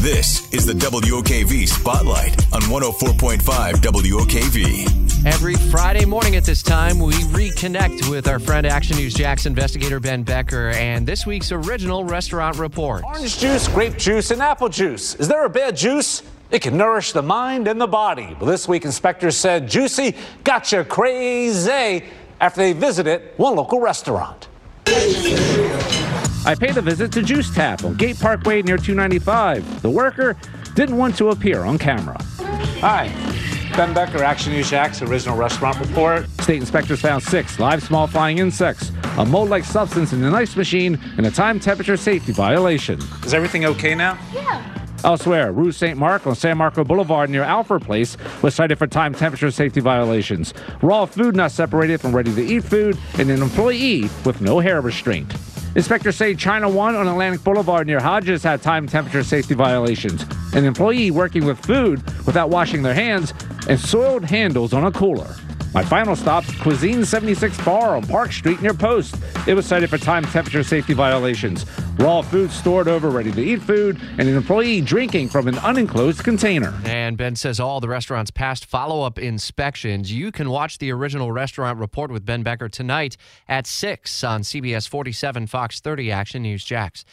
This is the WOKV Spotlight on 104.5 WOKV. Every Friday morning at this time, we reconnect with our friend Action News Jax investigator Ben Becker and this week's original restaurant report. Orange juice, grape juice, and apple juice. Is there a bad juice? It can nourish the mind and the body. But this week, inspectors said Juicy gotcha crazy after they visited one local restaurant. I paid a visit to Juice Tap on Gate Parkway near 295. The worker didn't want to appear on camera. Hi, Ben Becker, Action News Jax original restaurant report. State inspectors found six live small flying insects, a mold like substance in the ice machine, and a time temperature safety violation. Is everything okay now? Yeah. Elsewhere, Rue St. Marc on San Marco Boulevard near Alfred Place was cited for time temperature safety violations. Raw food not separated from ready to eat food, and an employee with no hair restraint. Inspectors say China One on Atlantic Boulevard near Hodges had time temperature safety violations. An employee working with food without washing their hands and soiled handles on a cooler. My final stop, Cuisine 76 Bar on Park Street near Post. It was cited for time temperature safety violations. Raw food stored over ready to eat food, and an employee drinking from an unenclosed container. And Ben says all the restaurant's past follow up inspections. You can watch the original restaurant report with Ben Becker tonight at 6 on CBS 47 Fox 30 Action News Jax.